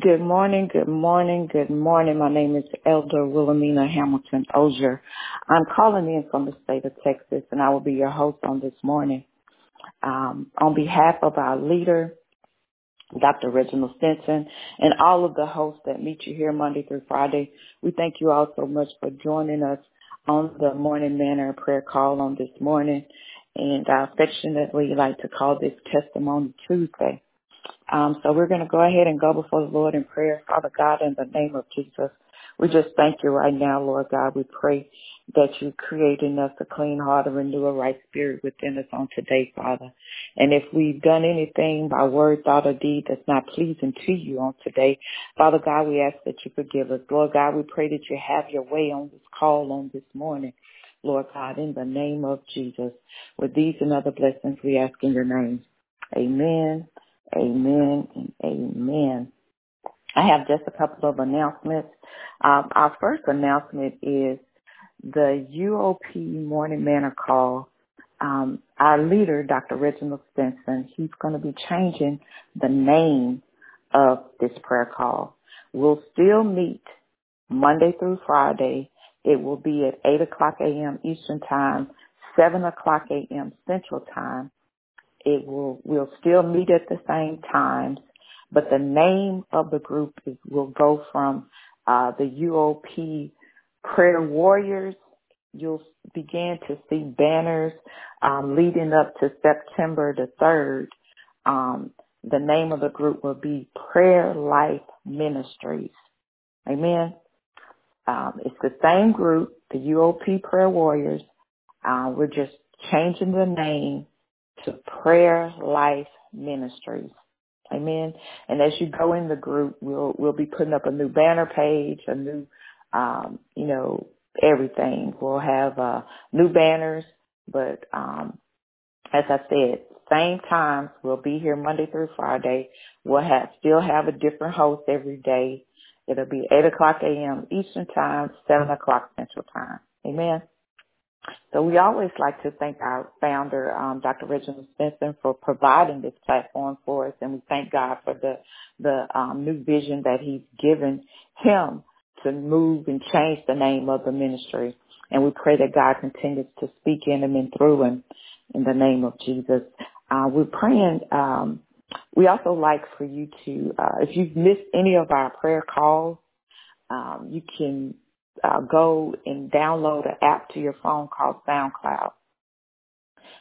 Good morning, good morning, good morning. My name is Elder Wilhelmina Hamilton Ozier. I'm calling in from the state of Texas and I will be your host on this morning. Um, on behalf of our leader, Dr. Reginald Stinson, and all of the hosts that meet you here Monday through Friday, we thank you all so much for joining us on the morning manner prayer call on this morning. And I affectionately like to call this Testimony Tuesday. Um, so we're going to go ahead and go before the Lord in prayer. Father God, in the name of Jesus, we just thank you right now, Lord God. We pray that you create in us a clean heart and renew a right spirit within us on today, Father. And if we've done anything by word, thought, or deed that's not pleasing to you on today, Father God, we ask that you forgive us. Lord God, we pray that you have your way on this call on this morning. Lord God, in the name of Jesus. With these and other blessings, we ask in your name. Amen. Amen and amen. I have just a couple of announcements. Um, our first announcement is the UOP Morning Manor Call. Um, our leader, Dr. Reginald Stinson, he's going to be changing the name of this prayer call. We'll still meet Monday through Friday. It will be at 8 o'clock a.m. Eastern Time, 7 o'clock a.m. Central Time, it will we'll still meet at the same times, but the name of the group is, will go from uh, the UOP Prayer Warriors. You'll begin to see banners um, leading up to September the third. Um, the name of the group will be Prayer Life Ministries. Amen. Um, it's the same group, the UOP Prayer Warriors. Uh, we're just changing the name to Prayer Life Ministries. Amen. And as you go in the group, we'll we'll be putting up a new banner page, a new, um, you know, everything. We'll have uh, new banners, but um, as I said, same times. We'll be here Monday through Friday. We'll have still have a different host every day. It'll be eight o'clock a.m. Eastern time, seven o'clock Central time. Amen. So we always like to thank our founder, um, Dr. Reginald Stinson, for providing this platform for us, and we thank God for the the um, new vision that He's given him to move and change the name of the ministry. And we pray that God continues to speak in him and through him in the name of Jesus. Uh, we're praying. Um, we also like for you to, uh, if you've missed any of our prayer calls, um, you can uh, go and download an app to your phone called SoundCloud.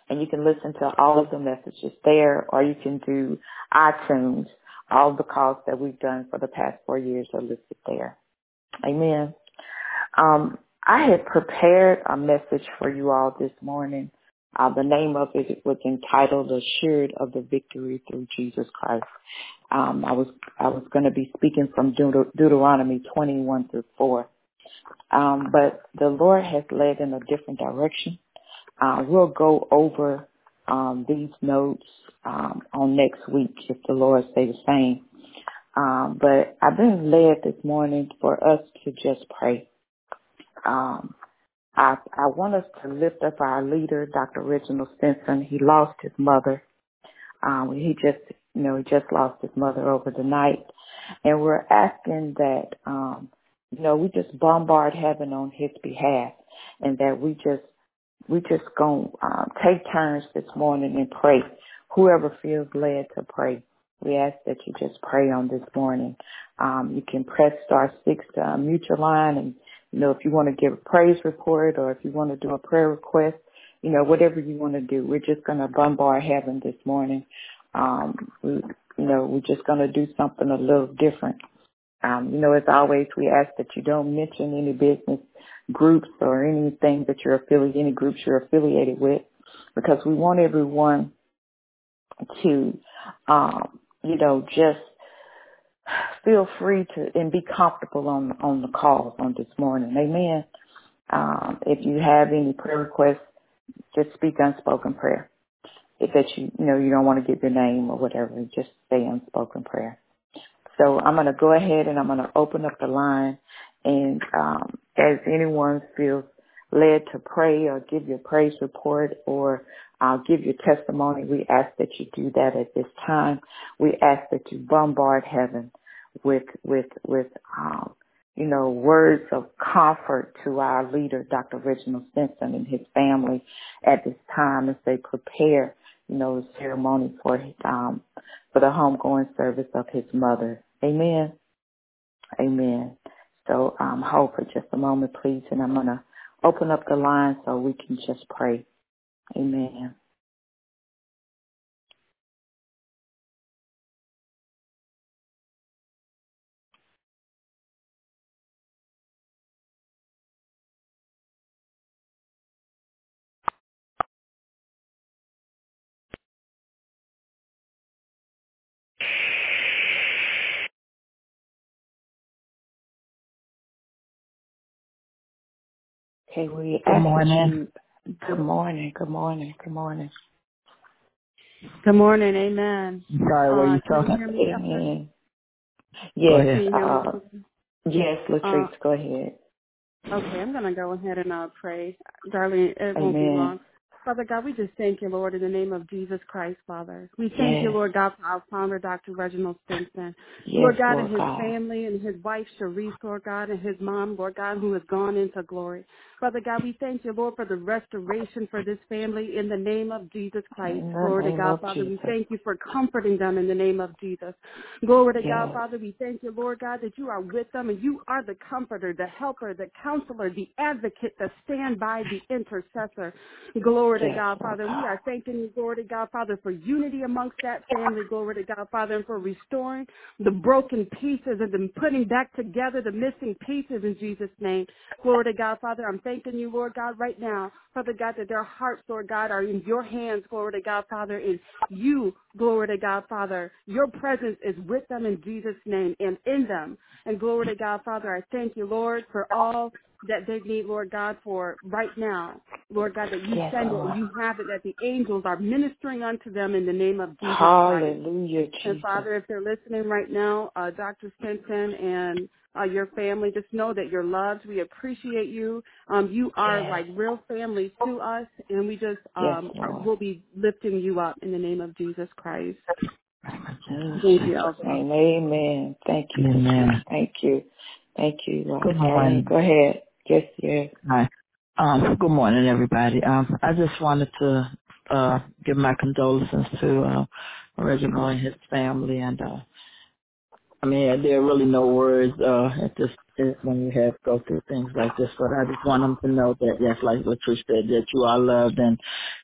And you can listen to all of the messages there, or you can do iTunes. All the calls that we've done for the past four years are listed there. Amen. Um, I had prepared a message for you all this morning. Uh, the name of it was entitled "Assured of the Victory Through Jesus Christ." Um, I was I was going to be speaking from Deut- Deuteronomy 21 through 4. Um, but the Lord has led in a different direction. Uh, we'll go over um, these notes um, on next week if the Lord say the same. Um, but I've been led this morning for us to just pray. Um, I, I want us to lift up our leader, Dr. Reginald Stinson. He lost his mother. Um, he just, you know, he just lost his mother over the night, and we're asking that um, you know, we just bombard heaven on his behalf and that we just, we just gonna um, take turns this morning and pray. Whoever feels led to pray, we ask that you just pray on this morning. Um, you can press star six to unmute your line and, you know, if you want to give a praise report or if you want to do a prayer request, you know, whatever you want to do, we're just to bombard heaven this morning. Um, we, you know, we're just to do something a little different. Um, you know, as always, we ask that you don't mention any business groups or anything that you're affiliated, any groups you're affiliated with, because we want everyone to, um, you know, just feel free to and be comfortable on on the calls on this morning. Amen. Um, if you have any prayer requests, just speak unspoken prayer. If that you you know you don't want to give your name or whatever, just say unspoken prayer. So I'm going to go ahead and I'm going to open up the line. And um, as anyone feels led to pray or give your praise report or uh, give your testimony, we ask that you do that at this time. We ask that you bombard heaven with with with um, you know words of comfort to our leader, Dr. Reginald Stinson, and his family at this time as they prepare, you know, the ceremony for um for the homegoing service of his mother. Amen. Amen. So um, hold for just a moment, please, and I'm gonna open up the line so we can just pray. Amen. Okay, we Good morning. You, good morning. Good morning. Good morning. Good morning. Amen. Sorry, were you Uh, talking? hear me? Amen. Go Yes. ahead. Can you hear me? Uh, yes, Latrice, Uh, go ahead. okay, I'm going to go ahead and uh, pray. Darling, it won't be long. Father God, we just thank you, Lord, in the name of Jesus Christ, Father. We thank you, Lord God, for our founder, Dr. Reginald Stinson. Yes, Lord God, Lord and his God. family and his wife, Sharice, Lord God, and his mom, Lord God, who has gone into glory. Father God, we thank you, Lord, for the restoration for this family in the name of Jesus Christ. Glory to God, Father. We thank you for comforting them in the name of Jesus. Glory to God, Father. We thank you, Lord God, that you are with them and you are the comforter, the helper, the counselor, the advocate, the standby, the intercessor. Glory to God, Father. We are thanking you, glory to God, Father, for unity amongst that family. Glory to God, Father, and for restoring the broken pieces and then putting back together the missing pieces in Jesus' name. Glory to God, Father. I'm thanking you, Lord God, right now, Father God, that their hearts, Lord God, are in your hands, glory to God, Father, and you, glory to God, Father. Your presence is with them in Jesus' name and in them. And glory to God, Father, I thank you, Lord, for all that they need, Lord God, for right now. Lord God, that you Yes, send it and you have it, that the angels are ministering unto them in the name of Jesus Christ. Hallelujah, And Father, if they're listening right now, uh, Dr. Stinson and uh, your family, just know that you're loved. We appreciate you. Um, you are Yes. like real family to us, and we just Yes, um, are, Lord. will be lifting you up in the name of Jesus Christ. Thank you, Jesus' Amen. Thank you, Amen. Thank you. Thank you, Good morning. Go ahead. Yes, yes. Hi. Um, good morning, everybody. Um, I just wanted to uh give my condolences to uh Reginald and his family and uh I mean, there are really no words uh, at this when you have go through things like this. But I just want them to know that, yes, like Latrice said, that you are loved, and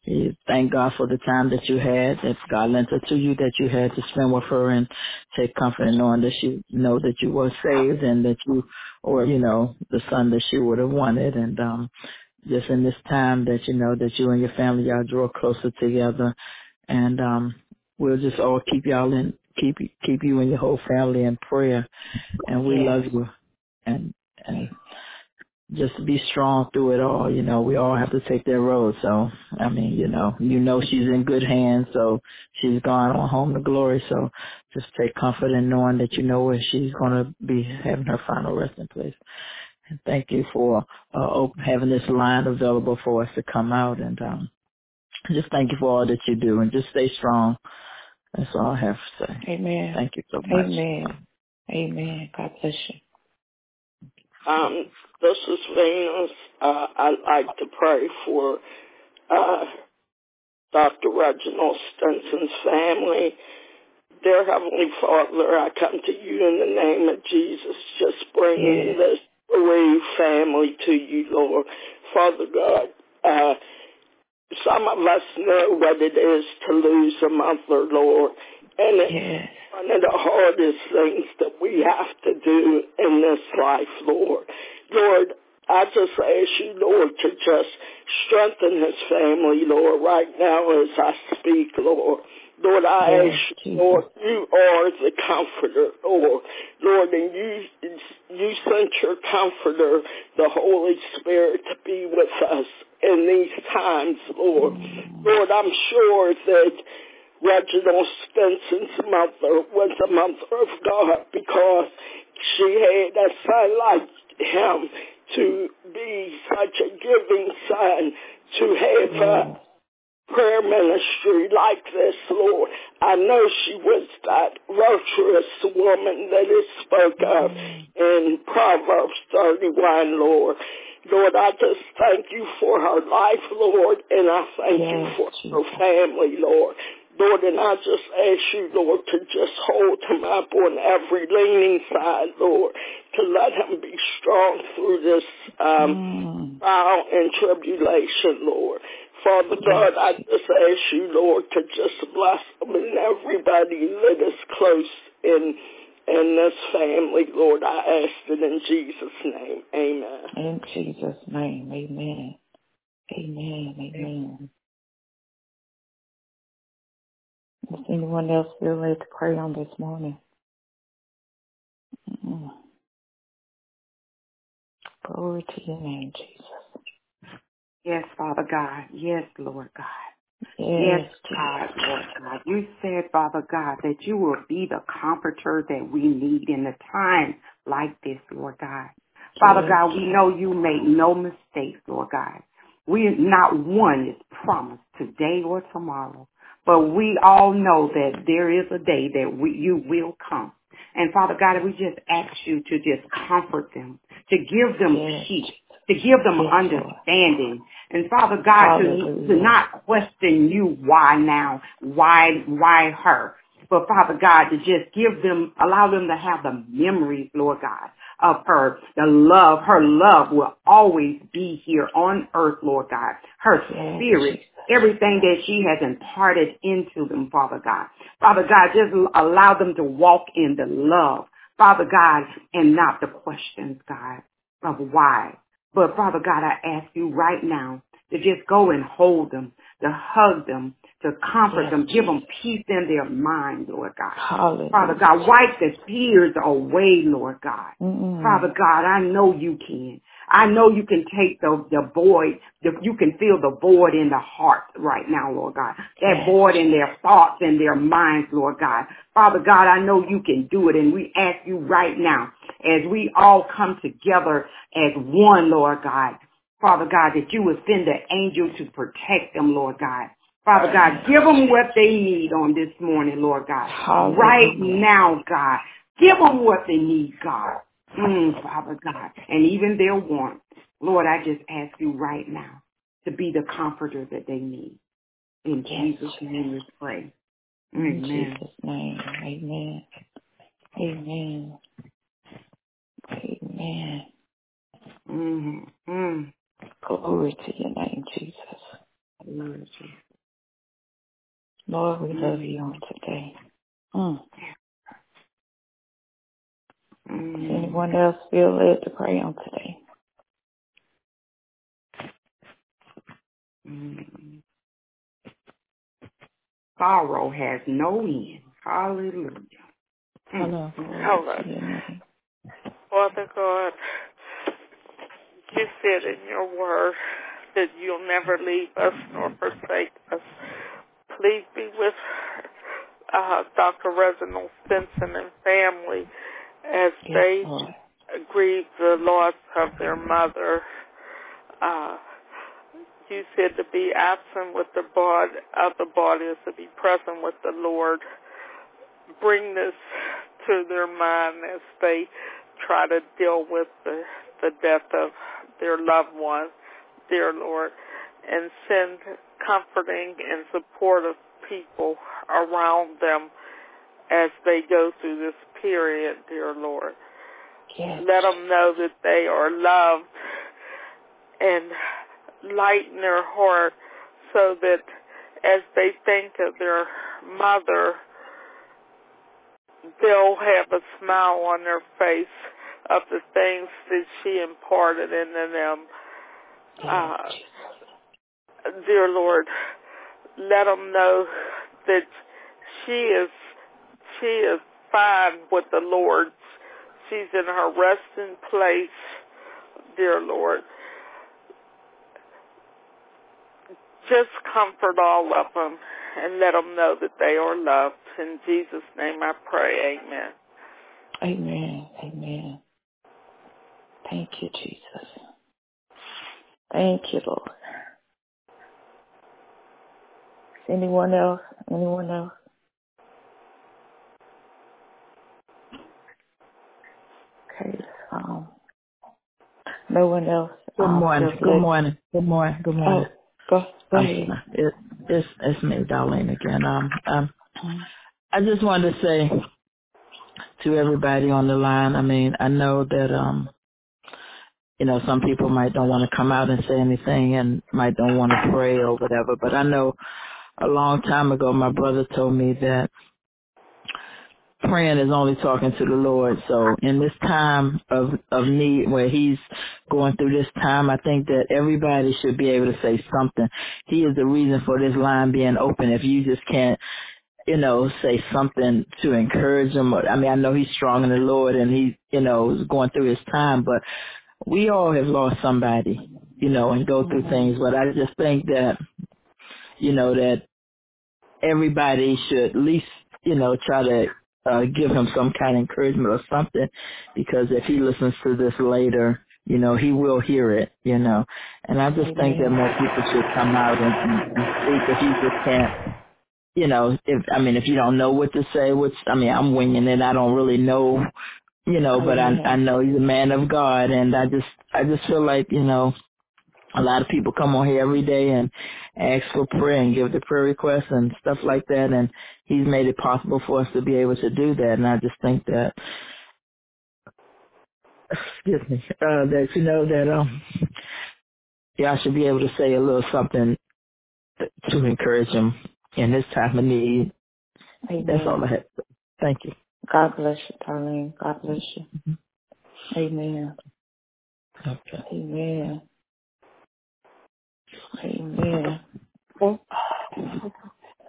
you thank God for the time that you had, that God lent it to you, that you had to spend with her, and take comfort in knowing that she know that you were saved, and that you, or you know, the son that she would have wanted, and um, just in this time that you know that you and your family y'all draw closer together, and um, we'll just all keep y'all in keep you, keep you and your whole family in prayer. And we love you. And and just be strong through it all. You know we all have to take that road. So i mean you know you know she's in good hands. So she's gone on home to glory. So just take comfort in knowing that you know where she's going to be having her final resting place. And thank you for uh op- having this line available for us to come out. And um just thank you for all that you do. And just stay strong that's all I have to say. Amen. Thank you so much. Amen. Amen. God bless you. Um, this is Venus. Uh, I'd like to pray for uh, Dr. Reginald Stinson's family. Dear Heavenly Father, I come to you in the name of Jesus, just bringing Yes. this bereaved family to you, Lord. Father God, uh, some of us know what it is to lose a mother, Lord, and it's Yes. one of the hardest things that we have to do in this life, Lord. Lord, I just ask you, Lord, to just strengthen his family, Lord, right now as I speak, Lord. Lord, I Yes, ask you. Lord, you are the comforter, Lord. Lord, and you you sent your comforter, the Holy Spirit, to be with us in these times, Lord. Lord, I'm sure that Reginald Stinson's mother was a mother of God because she had a son like him to be such a giving son, to have Yes. Prayer ministry like this, Lord. I know she was that virtuous woman that is spoke of in Proverbs 31, Lord. Lord, I just thank you for her life, Lord, and I thank Yes, you for her family, Lord. Lord, and I just ask you, Lord, to just hold him up on every leaning side, Lord, to let him be strong through this um, Mm. trial and tribulation, Lord. Father God, I just ask you, Lord, to just bless them and everybody that is close in in this family, Lord. I ask it in Jesus' name. Amen. In Jesus' name, amen. Amen, amen. Does anyone else feel led to pray on this morning? Mm. Glory to your name, Jesus. Yes, Father God. Yes, Lord God. Yes, Yes, God, Lord God. You said, Father God, that you will be the comforter that we need in a time like this, Lord God. Father Yes, God, we know you make no mistakes, Lord God. We not one is promised today or tomorrow, but we all know that there is a day that we, you will come. And Father God, we just ask you to just comfort them, to give them Yes. peace, to give them understanding. And Father God, to, to not question you why now, why, why her. But Father God, to just give them, allow them to have the memories, Lord God, of her. The love, her love will always be here on earth, Lord God. Her spirit, everything that she has imparted into them, Father God. Father God, just allow them to walk in the love, Father God, and not the questions, God, of why. But Father God, I ask you right now to just go and hold them, to hug them, to comfort Yes, them, give them peace in their mind, Lord God. Hallelujah. Father God, wipe the tears away, Lord God. Mm-mm. Father God, I know you can. I know you can take the, the void, the, you can feel the void in the heart right now, Lord God. That Yes. void in their thoughts and their minds, Lord God. Father God, I know you can do it and we ask you right now as we all come together as one, Lord God. Father God, that you would send the angel to protect them, Lord God. Father God, give them what they need on this morning, Lord God. Hallelujah. Right now, God. Give them what they need, God. Mm, Father God. And even their wants. Lord, I just ask you right now to be the comforter that they need. In Yes. Jesus' name we pray. In Amen. Jesus' name, amen. Amen. Amen. Mm-hmm. Mm. Glory to your name, Jesus. Lord Jesus. Lord, we love Mm. you on today. Mm. Does Mm. anyone else feel led to pray on today? Mm. Sorrow has no end. Hallelujah. Mm. Hello. Hello. To your name. Father God, you said in your word that you'll never leave us nor forsake us. Please be with uh, Dr. Reginald Stinson and family as they grieve the loss of their mother. Uh, you said to be absent with the body of the body is to be present with the Lord. Bring this to their mind as they try to deal with the, the death of their loved one, dear Lord, and send comforting and supportive people around them as they go through this period, dear Lord. Yes. Let them know that they are loved and lighten their heart so that as they think of their mother, they'll have a smile on their face of the things that she imparted into them. Uh, dear Lord, let them know that she is she is fine with the Lord. She's in her resting place, dear Lord. Just comfort all of them and let them know that they are loved. In Jesus' name I pray, amen. Amen. Amen. Thank you, Jesus. Thank you, Lord. Anyone else? Anyone else? Okay. Um, no one else. Good um, morning. feels Good led- morning. Good morning. Good morning. Oh, go, go ahead. It's it's me, Darlene again. Um, um. I just wanted to say to everybody on the line. I mean, I know that um, you know, some people might don't want to come out and say anything and might don't want to pray or whatever. But I know a long time ago, my brother told me that praying is only talking to the Lord. So in this time of of need where he's going through this time, I think that everybody should be able to say something. He is the reason for this line being open. If you just can't, you know, say something to encourage him. I mean, I know he's strong in the Lord and he, you know, is going through his time, but we all have lost somebody, you know, and go through mm-hmm. things. But I just think that, you know, that everybody should at least, you know, try to uh, give him some kind of encouragement or something, because if he listens to this later, you know, he will hear it, you know. And I just think that more people should come out and, and, and speak if you just can't, you know, if, I mean, if you don't know what to say, which, I mean, I'm winging it, I don't really know, you know, but I, I know he's a man of God, and I just, I just feel like, you know, a lot of people come on here every day and ask for prayer and give the prayer requests and stuff like that and he's made it possible for us to be able to do that and I just think that excuse me, uh that you know that um y'all should be able to say a little something to encourage him in this time of need. That's all I have. Thank you. God bless you, Darlene. God bless you. Amen. Okay. Amen. Amen. Oh,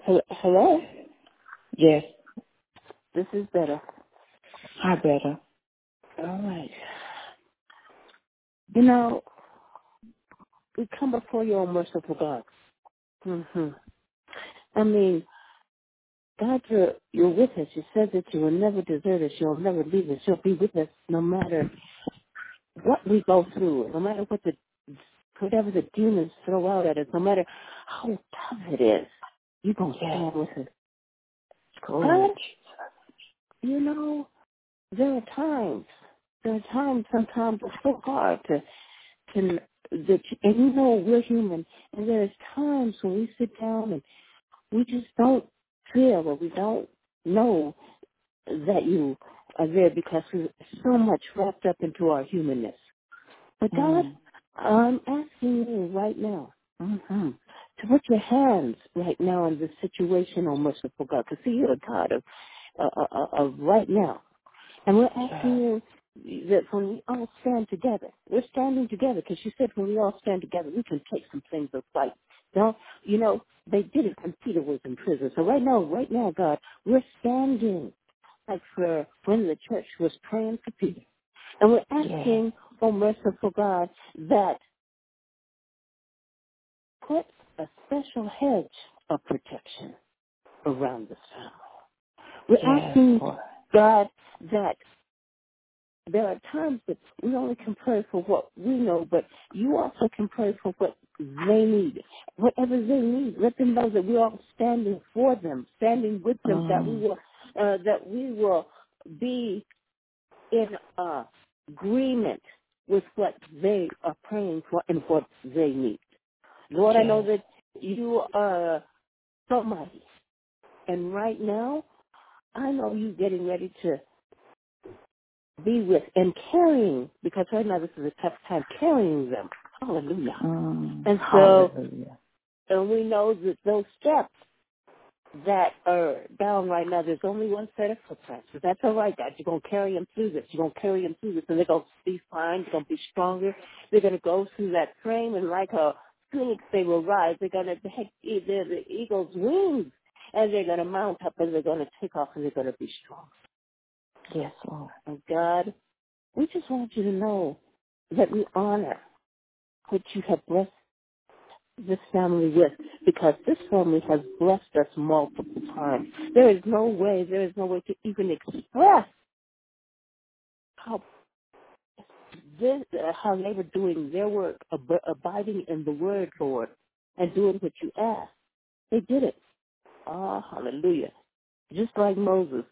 hello. Yes. This is better. I better. All right. You know, we come before you, O merciful God. Mm-hmm. I mean, God, you're, you're with us. You said that you will never desert us. You'll never leave us. You'll be with us no matter what we go through, no matter what the whatever the demons throw out at us, no matter how tough it is. You're going to stand with us. Glory. But, you know, there are times, there are times sometimes it's so hard to to that and you know we're human and there's times when we sit down and we just don't feel or we don't know that you are there because we're so much wrapped up into our humanness. But God, Mm. I'm asking you right now hmm to put your hands right now in this situation, oh merciful God, because see, you're a God of, uh, uh, uh, of right now. And we're asking you that when we all stand together, we're standing together because you said when we all stand together, we can take some things of fight. Now, you know, they did it when Peter was in prison. So right now, right now, God, we're standing like for when the church was praying for Peter. And we're asking, oh merciful God, that put a special hedge of protection around the family. We're Yes, asking Lord. God that there are times that we only can pray for what we know, but you also can pray for what they need. Whatever they need, let them know that we're all standing for them, standing with them, that we Mm. will uh, that we will be in uh, agreement with what they are praying for and what they need. Lord, I know that you are somebody. and right now, I know you getting ready to be with and carrying, because right now this is a tough time, carrying them. Hallelujah. Mm. And so, Hallelujah. and we know that those steps that are down right now, there's only one set of footprints. But that's all right, God. You're going to carry them through this. You're going to carry them through this, and they're going to be fine. They're going to be stronger. They're going to go through that frame, and like a phoenix, they will rise. They're going to, they're the eagle's wings, and they're going to mount up, and they're going to take off, and they're going to be strong. Yes, Lord. And God, we just want you to know that we honor what you have blessed this family with because this family has blessed us multiple times. There is no way, there is no way to even express how this, uh, how they were doing their work, ab- abiding in the word, Lord, and doing what you asked. They did it. Ah, hallelujah. Just like Moses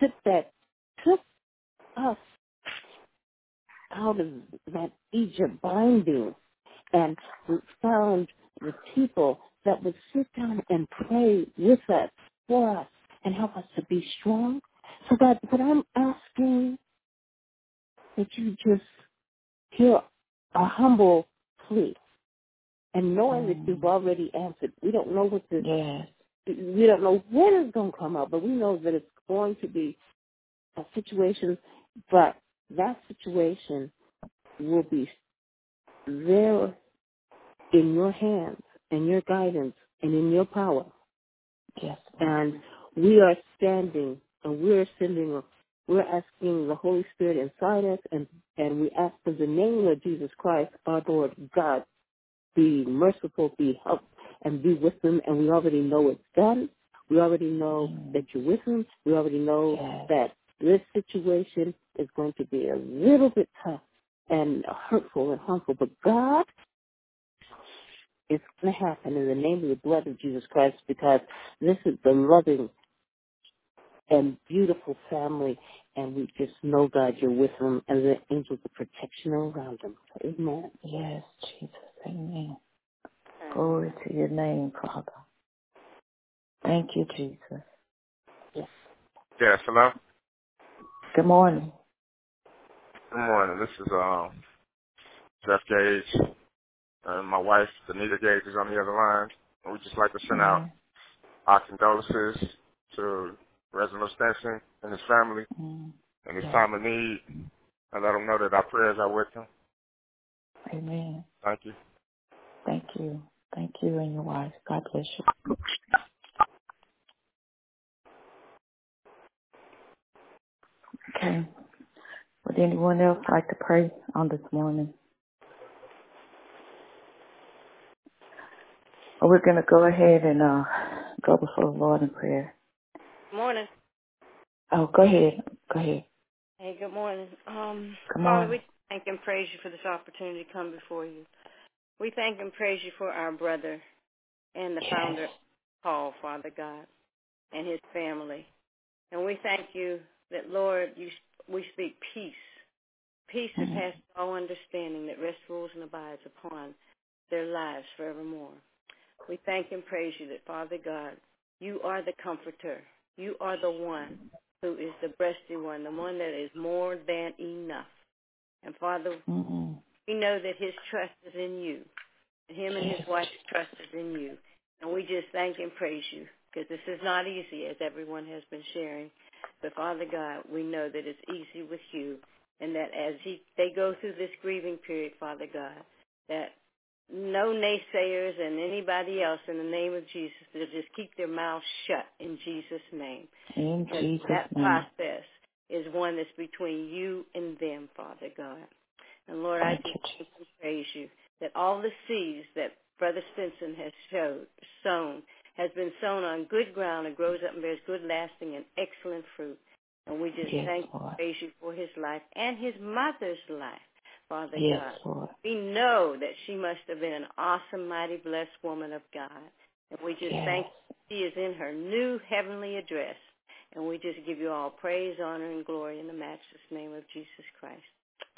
took that, took us out of that Egypt binding and found the people that would sit down and pray with us, for us, and help us to be strong. So that what I'm asking that you just hear a humble plea and knowing that you've mm. already answered. We don't know what the Yes. we don't know when it's going to come out, but we know that it's going to be a situation, but that situation will be there in your hands and your guidance and in your power. Yes. And we are standing and we're sending, we're asking the Holy Spirit inside us and, and we ask in the name of Jesus Christ, our Lord God, be merciful, be help, and be with them. And we already know it's done. We already know Mm. that you're with them. We already know Yes. that this situation is going to be a little bit tough and hurtful and harmful. But God, it's going to happen in the name of the blood of Jesus Christ because this is the loving and beautiful family. And we just know, God, you're with them and the angels of protection are around them. Amen. Yes, Jesus. Amen. Glory to your name, Father. Thank you, Jesus. Yes, Yes, hello. Good morning. Good morning. This is um Jeff Gage, and my wife Danita Gage is on the other line. And we'd just like to send out our condolences to Reginald Stinson and his family Mm. in his Yes. time of need, and let him know that our prayers are with him. Amen. Thank you. Thank you. Thank you and your wife. God bless you. Okay. Would anyone else like to pray on this morning? Or we're going to go ahead and uh, go before the Lord in prayer. Good morning. Oh, go ahead. Go ahead. Hey, good morning. Um, Good Father, we thank and praise you for this opportunity to come before you. We thank and praise you for our brother and the Yes. founder, Paul, Father God, and his family. And we thank you that, Lord, you, we speak peace. Peace that Mhm. passes all understanding that rests, rules, and abides upon their lives forevermore. We thank and praise you that, Father God, you are the comforter. You are the one who is the breasty one, the one that is more than enough. And Father, Mm-hmm. we know that his trust is in you. And him and his wife's trust is in you. And we just thank and praise you because this is not easy, as everyone has been sharing. But Father God, we know that it's easy with you, and that as he, they go through this grieving period, Father God, that no naysayers and anybody else in the name of Jesus, they'll just keep their mouths shut in Jesus' name In because Jesus' that name. process is one that's between you and them, Father God. And Lord, I Thank you, just praise you that all the seeds that Brother Stinson has showed, sown has been sown on good ground and grows up and bears good, lasting, and excellent fruit. And we just Yes, thank and Lord. praise you for his life and his mother's life, Father Yes, God. Lord. We know that she must have been an awesome, mighty, blessed woman of God. And we just Yes. thank she is in her new heavenly address. And we just give you all praise, honor, and glory in the matchless name of Jesus Christ.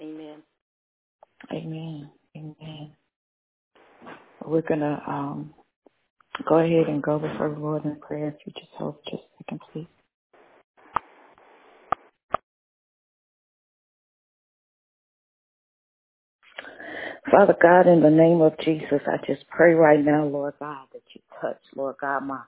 Amen. Amen. Amen. We're going to um, go ahead and go before the Lord in prayer. If you just hold just a second, please. Father God, in the name of Jesus, I just pray right now, Lord God, that you touch, Lord God, my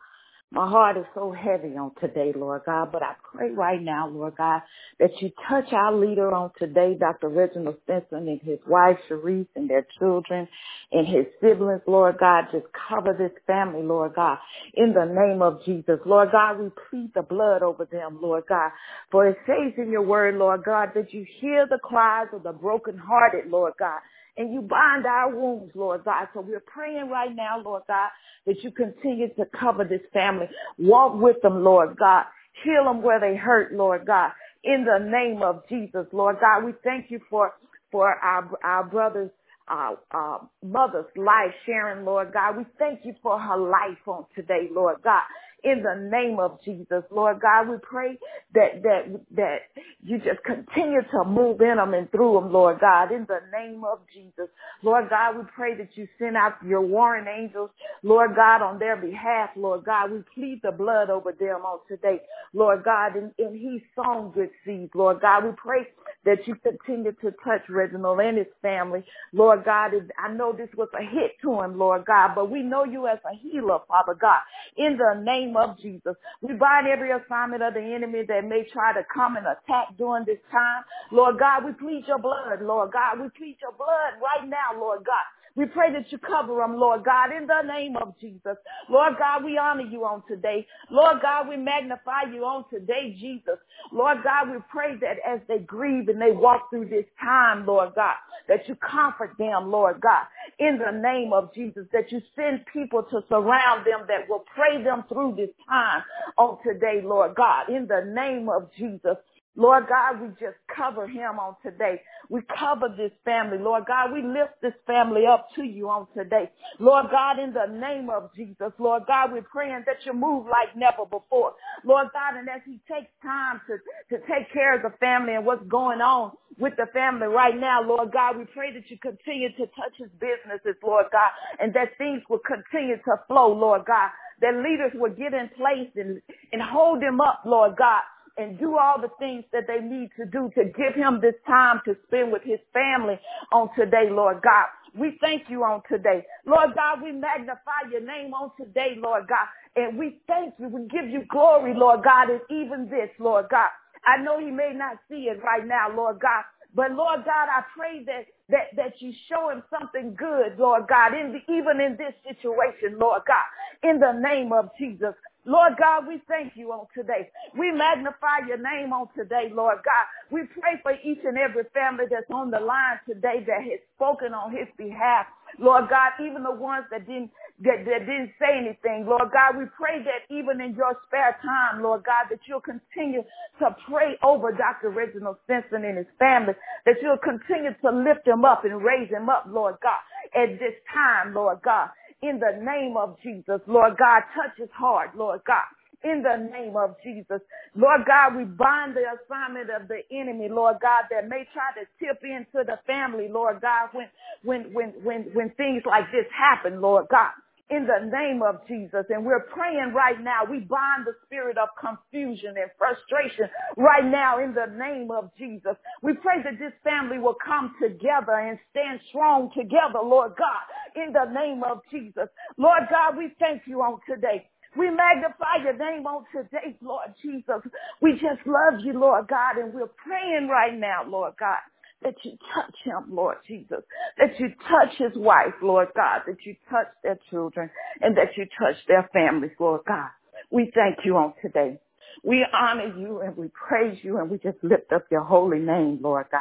my heart is so heavy on today, Lord God, but I pray right now, Lord God, that you touch our leader on today, Dr. Reginald Stinson and his wife, Sharice, and their children and his siblings, Lord God. Just cover this family, Lord God, in the name of Jesus. Lord God, we plead the blood over them, Lord God. For it says in your word, Lord God, that you hear the cries of the brokenhearted, Lord God and you bind our wounds, Lord God. So we're praying right now, Lord God, that you continue to cover this family. Walk with them, Lord God. Heal them where they hurt, Lord God. In the name of Jesus, Lord God, we thank you for for our our brothers. Uh, uh, mother's life, Sharon, Lord God. We thank you for her life on today, Lord God. In the name of Jesus. Lord God, we pray that, that, that you just continue to move in them and through them, Lord God, in the name of Jesus. Lord God, we pray that you send out your warring angels, Lord God, on their behalf, Lord God. We plead the blood over them on today, Lord God, and, and he's sown good seeds, Lord God. We pray that you continue to touch Reginald and his family. Lord God, I know this was a hit to him, Lord God, but we know you as a healer, Father God. In the name of Jesus, we bind every assignment of the enemy that may try to come and attack during this time. Lord God, we plead your blood, Lord God. We plead your blood right now, Lord God. We pray that you cover them, Lord God, in the name of Jesus. Lord God, we honor you on today. Lord God, we magnify you on today, Jesus. Lord God, we pray that as they grieve and they walk through this time, Lord God, that you comfort them, Lord God, in the name of Jesus, that you send people to surround them that will pray them through this time on today, Lord God, in the name of Jesus. Lord God, we just cover him on today. We cover this family. Lord God, we lift this family up to you on today. Lord God, in the name of Jesus, Lord God, we're praying that you move like never before. Lord God, and as he takes time to, to take care of the family and what's going on with the family right now, Lord God, we pray that you continue to touch his businesses, Lord God, and that things will continue to flow, Lord God, that leaders will get in place and, and hold him up, Lord God, and do all the things that they need to do to give him this time to spend with his family on today, Lord God. We thank you on today. Lord God, we magnify your name on today, Lord God. And we thank you. We give you glory, Lord God, and even this, Lord God. I know he may not see it right now, Lord God, but Lord God, I pray that that that you show him something good, Lord God, in the, even in this situation, Lord God, in the name of Jesus. Lord God, we thank you on today. We magnify your name on today, Lord God. We pray for each and every family that's on the line today that has spoken on his behalf. Lord God, even the ones that didn't that, that didn't say anything, Lord God, we pray that even in your spare time, Lord God, that you'll continue to pray over Dr. Reginald Stinson and his family, that you'll continue to lift him up and raise him up, Lord God, at this time, Lord God in the name of Jesus. Lord God, touch his heart, Lord God. In the name of Jesus. Lord God, we bind the assignment of the enemy, Lord God, that may try to tip into the family, Lord God, when, when, when, when, when things like this happen, Lord God in the name of Jesus. And we're praying right now. We bind the spirit of confusion and frustration right now in the name of Jesus. We pray that this family will come together and stand strong together, Lord God, in the name of Jesus. Lord God, we thank you on today. We magnify your name on today, Lord Jesus. We just love you, Lord God, and we're praying right now, Lord God that you touch him, Lord Jesus, that you touch his wife, Lord God, that you touch their children and that you touch their families, Lord God. We thank you on today. We honor you and we praise you and we just lift up your holy name, Lord God.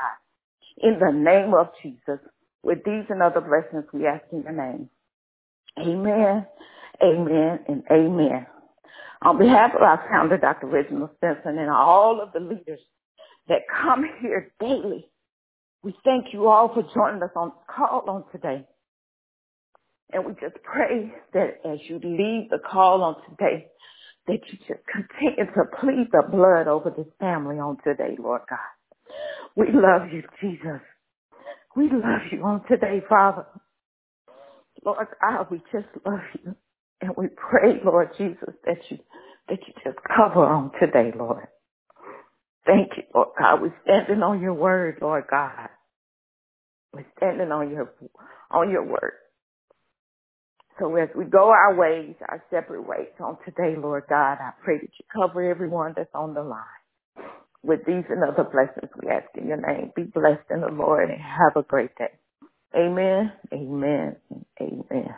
In the name of Jesus, with these and other blessings we ask in your name. Amen, amen, and amen. On behalf of our founder, Dr. Reginald Stinson, and all of the leaders that come here daily we thank you all for joining us on call on today. And we just pray that as you leave the call on today, that you just continue to plead the blood over this family on today, Lord God. We love you, Jesus. We love you on today, Father. Lord God, we just love you. And we pray, Lord Jesus, that you that you just cover on today, Lord. Thank you, Lord God. We're standing on your word, Lord God. We're standing on your on your word. So as we go our ways, our separate ways on today, Lord God, I pray that you cover everyone that's on the line. With these and other blessings we ask in your name. Be blessed in the Lord and have a great day. Amen, amen. Amen.